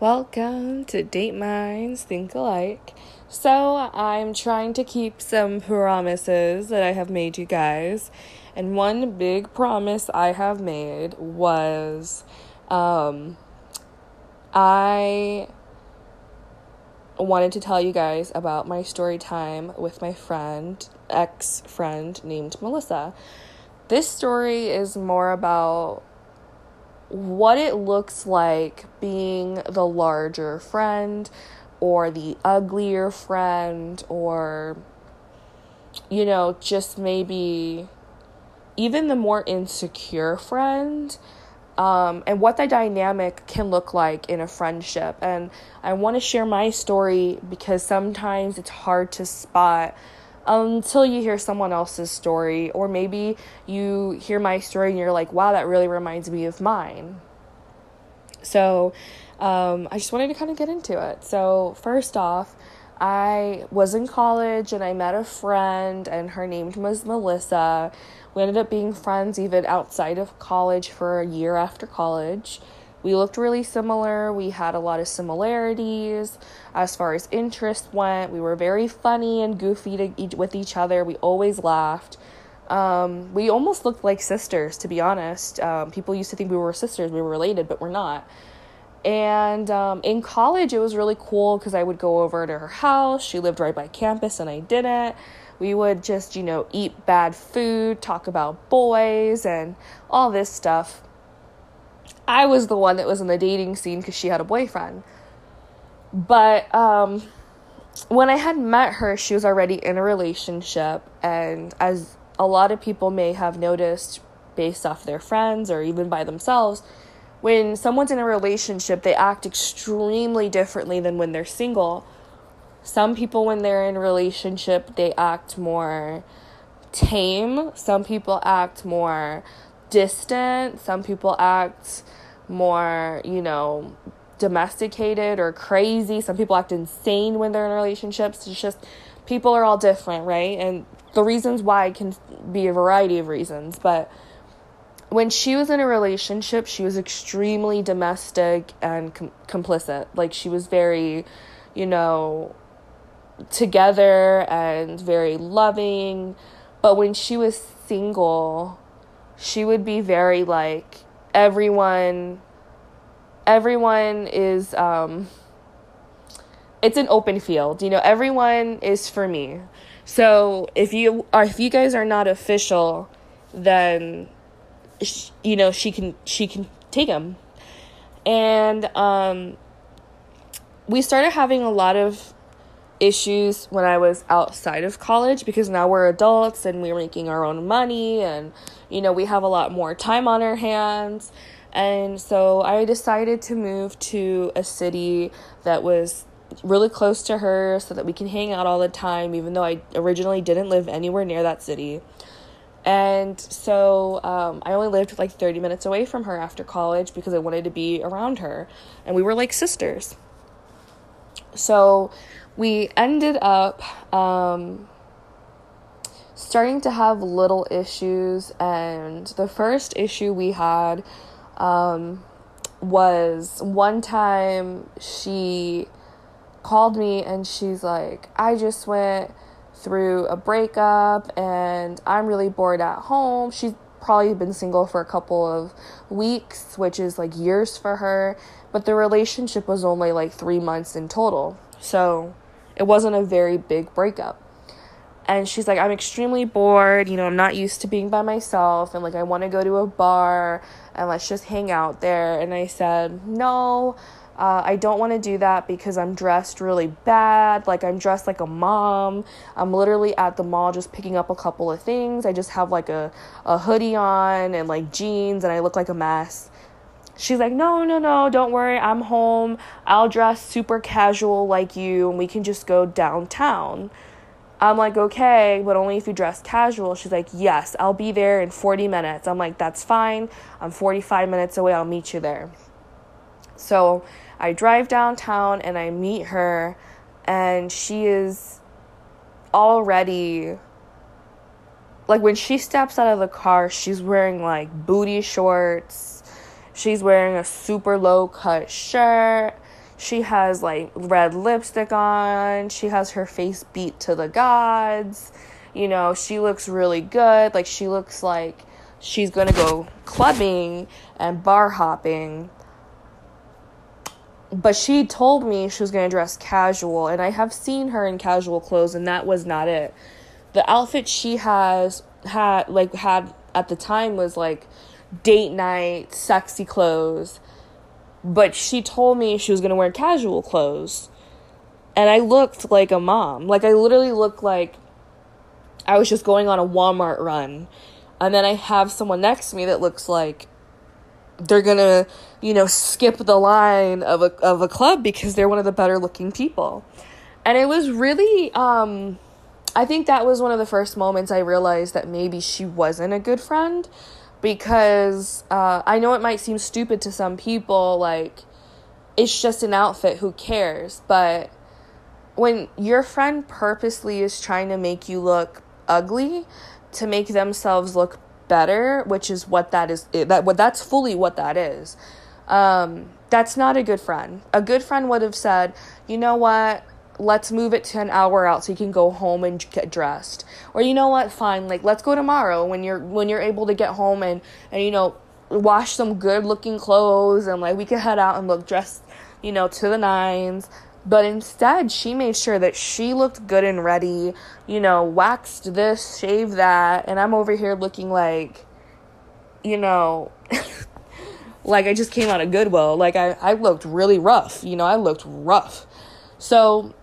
Welcome to Date Minds Think Alike. So, I'm trying to keep some promises that I have made you guys. And one big promise I have made was um, I wanted to tell you guys about my story time with my friend, ex friend named Melissa. This story is more about what it looks like being the larger friend or the uglier friend or you know just maybe even the more insecure friend um, and what that dynamic can look like in a friendship. And i want to share my story because sometimes it's hard to spot until you hear someone else's story, or maybe you hear my story and you're like, wow, that really reminds me of mine. So, um, I just wanted to kind of get into it. So, first off, I was in college and I met a friend, and her name was Melissa. We ended up being friends even outside of college for a year after college we looked really similar. We had a lot of similarities as far as interest went. We were very funny and goofy to each, with each other. We always laughed. Um, we almost looked like sisters, to be honest. Um, people used to think we were sisters, we were related, but we're not. And um, in college, it was really cool because I would go over to her house. She lived right by campus, and I didn't. We would just, you know, eat bad food, talk about boys, and all this stuff. I was the one that was in the dating scene because she had a boyfriend. But um, when I had met her, she was already in a relationship. And as a lot of people may have noticed based off their friends or even by themselves, when someone's in a relationship, they act extremely differently than when they're single. Some people, when they're in a relationship, they act more tame. Some people act more distant. Some people act more, you know, domesticated or crazy. Some people act insane when they're in relationships. It's just people are all different, right? And the reasons why can be a variety of reasons, but when she was in a relationship, she was extremely domestic and com- complicit. Like she was very, you know, together and very loving. But when she was single, she would be very like everyone everyone is um it's an open field you know everyone is for me. So if you are if you guys are not official then you know she can she can take him and um we started having a lot of issues when I was outside of college because now we're adults and we're making our own money and you know we have a lot more time on our hands. And so I decided to move to a city that was really close to her so that we can hang out all the time even though I originally didn't live anywhere near that city. And so um, I only lived like 30 minutes away from her after college because I wanted to be around her. And we were like sisters. So we ended up um, starting to have little issues, and the first issue we had um, was one time she called me and she's like, I just went through a breakup and I'm really bored at home. She's probably been single for a couple of weeks, which is like years for her, but the relationship was only like three months in total. So it wasn't a very big breakup. And she's like, I'm extremely bored. You know, I'm not used to being by myself. And like, I want to go to a bar and let's just hang out there. And I said, No, uh, I don't want to do that because I'm dressed really bad. Like, I'm dressed like a mom. I'm literally at the mall just picking up a couple of things. I just have like a, a hoodie on and like jeans, and I look like a mess. She's like, no, no, no, don't worry. I'm home. I'll dress super casual like you, and we can just go downtown. I'm like, okay, but only if you dress casual. She's like, yes, I'll be there in 40 minutes. I'm like, that's fine. I'm 45 minutes away. I'll meet you there. So I drive downtown and I meet her, and she is already like when she steps out of the car, she's wearing like booty shorts She's wearing a super low cut shirt. She has like red lipstick on. She has her face beat to the gods. You know, she looks really good. Like, she looks like she's gonna go clubbing and bar hopping. But she told me she was gonna dress casual, and I have seen her in casual clothes, and that was not it. The outfit she has had like had at the time was like date night, sexy clothes. But she told me she was gonna wear casual clothes. And I looked like a mom. Like I literally looked like I was just going on a Walmart run and then I have someone next to me that looks like they're gonna, you know, skip the line of a of a club because they're one of the better looking people. And it was really um I think that was one of the first moments I realized that maybe she wasn't a good friend because uh, I know it might seem stupid to some people, like, it's just an outfit, who cares? But when your friend purposely is trying to make you look ugly, to make themselves look better, which is what that is that what that's fully what that is. Um, that's not a good friend. A good friend would have said, "You know what? Let's move it to an hour out so you can go home and get dressed." Or you know what? Fine, like let's go tomorrow when you're when you're able to get home and and you know wash some good looking clothes and like we can head out and look dressed, you know, to the nines but instead, she made sure that she looked good and ready, you know, waxed this, shaved that, and I'm over here looking like, you know, like I just came out of Goodwill. Like I, I looked really rough, you know, I looked rough. So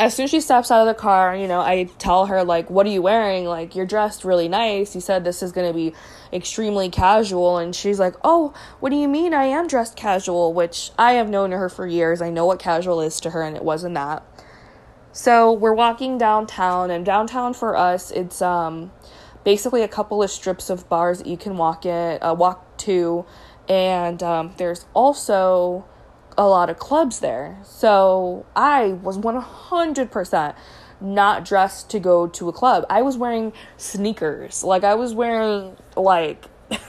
as soon as she steps out of the car, you know, I tell her, like, what are you wearing? Like, you're dressed really nice. You said this is going to be extremely casual. And she's like, oh, what do you mean I am dressed casual? Which I have known her for years. I know what casual is to her, and it wasn't that. So we're walking downtown, and downtown for us, it's um, basically a couple of strips of bars that you can walk in, uh, walk to. And um, there's also a lot of clubs there. So I was 100% not dressed to go to a club. I was wearing sneakers. Like I was wearing like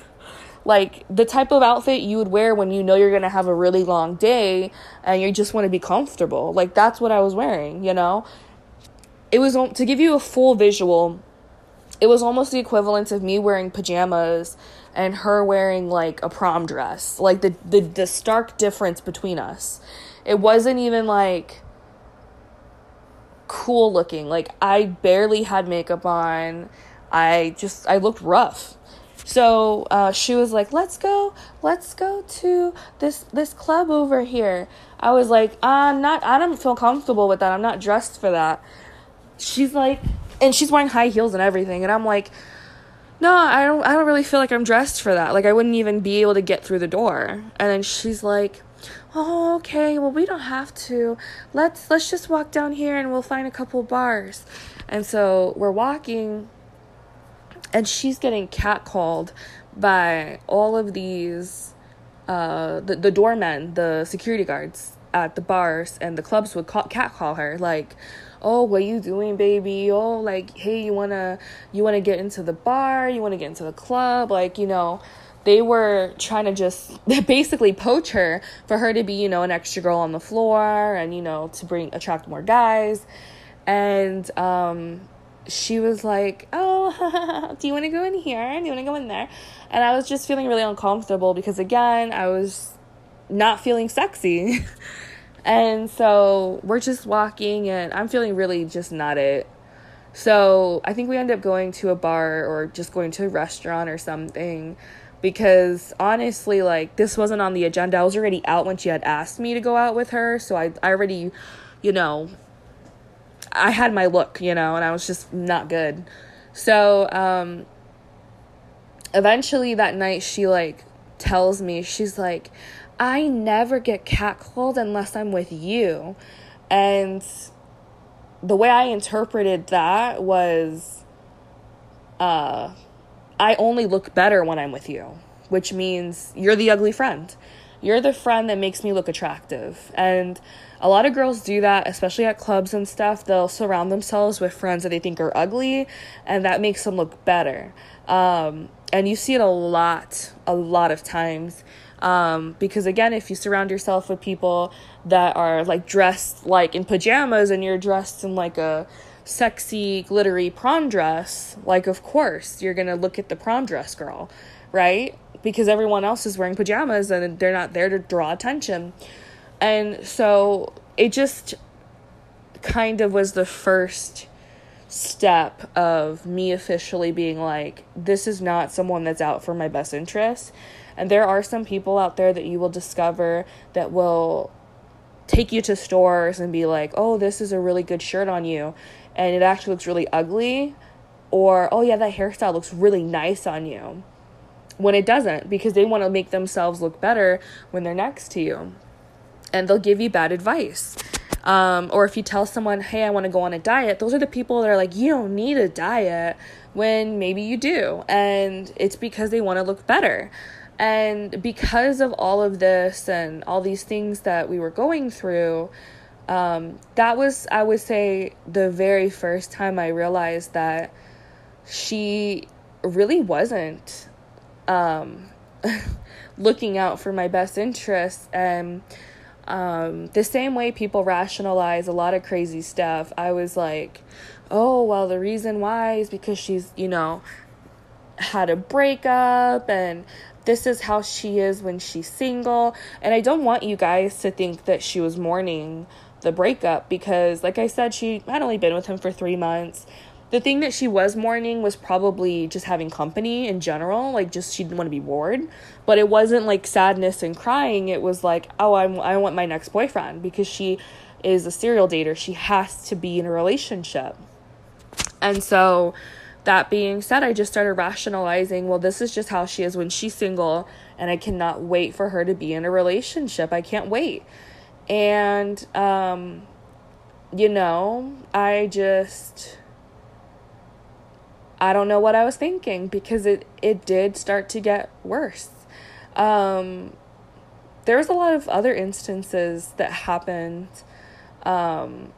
like the type of outfit you would wear when you know you're going to have a really long day and you just want to be comfortable. Like that's what I was wearing, you know? It was to give you a full visual. It was almost the equivalent of me wearing pajamas and her wearing like a prom dress. Like the the, the stark difference between us. It wasn't even like cool looking. Like I barely had makeup on. I just I looked rough. So uh, she was like, "Let's go, let's go to this this club over here." I was like, "I'm not. I don't feel comfortable with that. I'm not dressed for that." She's like, and she's wearing high heels and everything, and I'm like, no, I don't I don't really feel like I'm dressed for that. Like I wouldn't even be able to get through the door. And then she's like, "Oh, okay. Well, we don't have to. Let's let's just walk down here and we'll find a couple bars." And so we're walking and she's getting catcalled by all of these uh the, the doormen, the security guards at the bars and the clubs would call, catcall her like oh what you doing baby? Oh like hey you want to you want to get into the bar? You want to get into the club? Like you know they were trying to just basically poach her for her to be you know an extra girl on the floor and you know to bring attract more guys. And um she was like oh do you want to go in here do you want to go in there and i was just feeling really uncomfortable because again i was not feeling sexy And so we're just walking, and I'm feeling really just not it. So I think we end up going to a bar or just going to a restaurant or something because honestly, like, this wasn't on the agenda. I was already out when she had asked me to go out with her. So I, I already, you know, I had my look, you know, and I was just not good. So, um, eventually that night, she, like, tells me, she's like, I never get catcalled unless I'm with you. And the way I interpreted that was uh, I only look better when I'm with you, which means you're the ugly friend. You're the friend that makes me look attractive. And a lot of girls do that, especially at clubs and stuff. They'll surround themselves with friends that they think are ugly, and that makes them look better. Um, and you see it a lot, a lot of times Um, because again, if you surround yourself with people that are like dressed like in pajamas and you're dressed in like a sexy, glittery prom dress, like, of course, you're gonna look at the prom dress girl, right? Because everyone else is wearing pajamas and they're not there to draw attention. And so it just kind of was the first step of me officially being like, this is not someone that's out for my best interest. And there are some people out there that you will discover that will take you to stores and be like, oh, this is a really good shirt on you. And it actually looks really ugly. Or, oh, yeah, that hairstyle looks really nice on you. When it doesn't, because they want to make themselves look better when they're next to you. And they'll give you bad advice. Um, or if you tell someone, hey, I want to go on a diet, those are the people that are like, you don't need a diet when maybe you do. And it's because they want to look better. And because of all of this and all these things that we were going through, um, that was, I would say, the very first time I realized that she really wasn't um, looking out for my best interests. And um, the same way people rationalize a lot of crazy stuff, I was like, oh, well, the reason why is because she's, you know, had a breakup and this is how she is when she's single. And I don't want you guys to think that she was mourning the breakup because, like I said, she had only been with him for three months the thing that she was mourning was probably just having company in general like just she didn't want to be bored. But it wasn't like sadness and crying it was like oh I'm, i want my next boyfriend because she is a serial dater she has to be in a relationship. And so that being said i just started rationalizing well this is just how she is when she's single and i cannot wait for her to be in a relationship. I can't wait. And um you know i just I don't know what I was thinking because it, it did start to get worse. Um, there was a lot of other instances that happened. Um,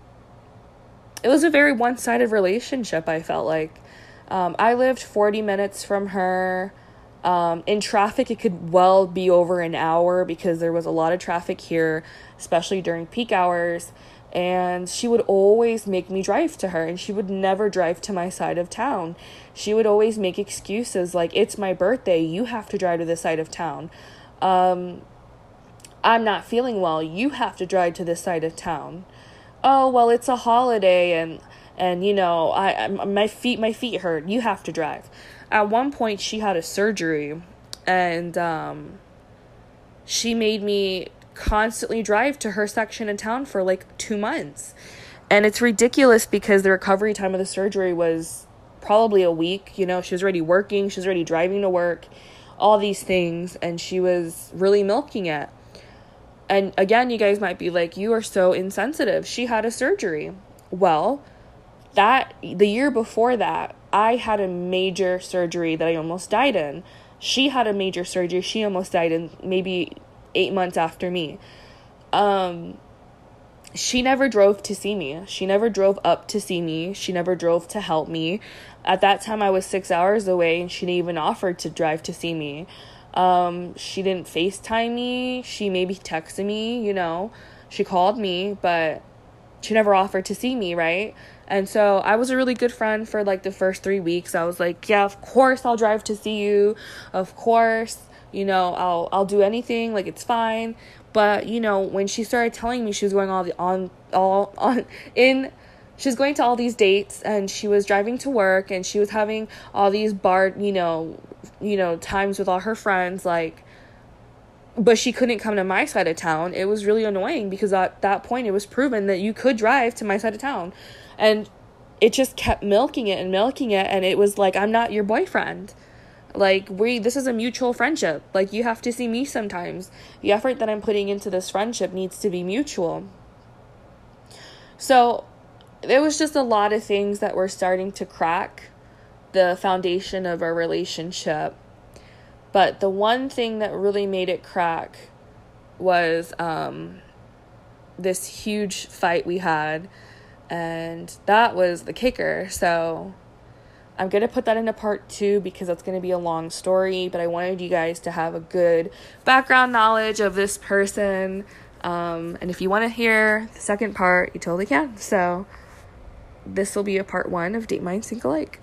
it was a very one sided relationship, I felt like. Um, I lived 40 minutes from her. Um, in traffic, it could well be over an hour because there was a lot of traffic here, especially during peak hours and she would always make me drive to her and she would never drive to my side of town. She would always make excuses like it's my birthday you have to drive to this side of town. Um, i'm not feeling well you have to drive to this side of town. Oh well it's a holiday and and you know i, I my feet my feet hurt you have to drive. At one point she had a surgery and um, she made me constantly drive to her section in town for like two months. And it's ridiculous because the recovery time of the surgery was probably a week. You know, she was already working, she was already driving to work, all these things, and she was really milking it. And again, you guys might be like, you are so insensitive. She had a surgery. Well, that the year before that, I had a major surgery that I almost died in. She had a major surgery she almost died in maybe eight months after me. Um, she never drove to see me. She never drove up to see me. She never drove to help me. At that time, I was six hours away, and she didn't even offer to drive to see me. Um, she didn't FaceTime me. She maybe texted me, you know. She called me, but she never offered to see me, right? And so I was a really good friend for like the first three weeks. I was like, yeah, of course I'll drive to see you. Of course you know i'll i'll do anything like it's fine. But you know when she started telling me she was going all the on all on in she was going to all these dates and she was driving to work and she was having all these bar you know you know times with all her friends like but she couldn't come to my side of town. It was really annoying because at that point it was proven that you could drive to my side of town. And it just kept milking it and milking it and it was like i'm not your boyfriend like we this is a mutual friendship. Like you have to see me sometimes. The effort that I'm putting into this friendship needs to be mutual. So there was just a lot of things that were starting to crack the foundation of our relationship. But the one thing that really made it crack was um, this huge fight we had, and that was the kicker. So I'm going to put that into part two because that's going to be a long story, but I wanted you guys to have a good background knowledge of this person. Um, and if you want to hear the second part, you totally can. So, this will be a part one of Date Minds Think Alike.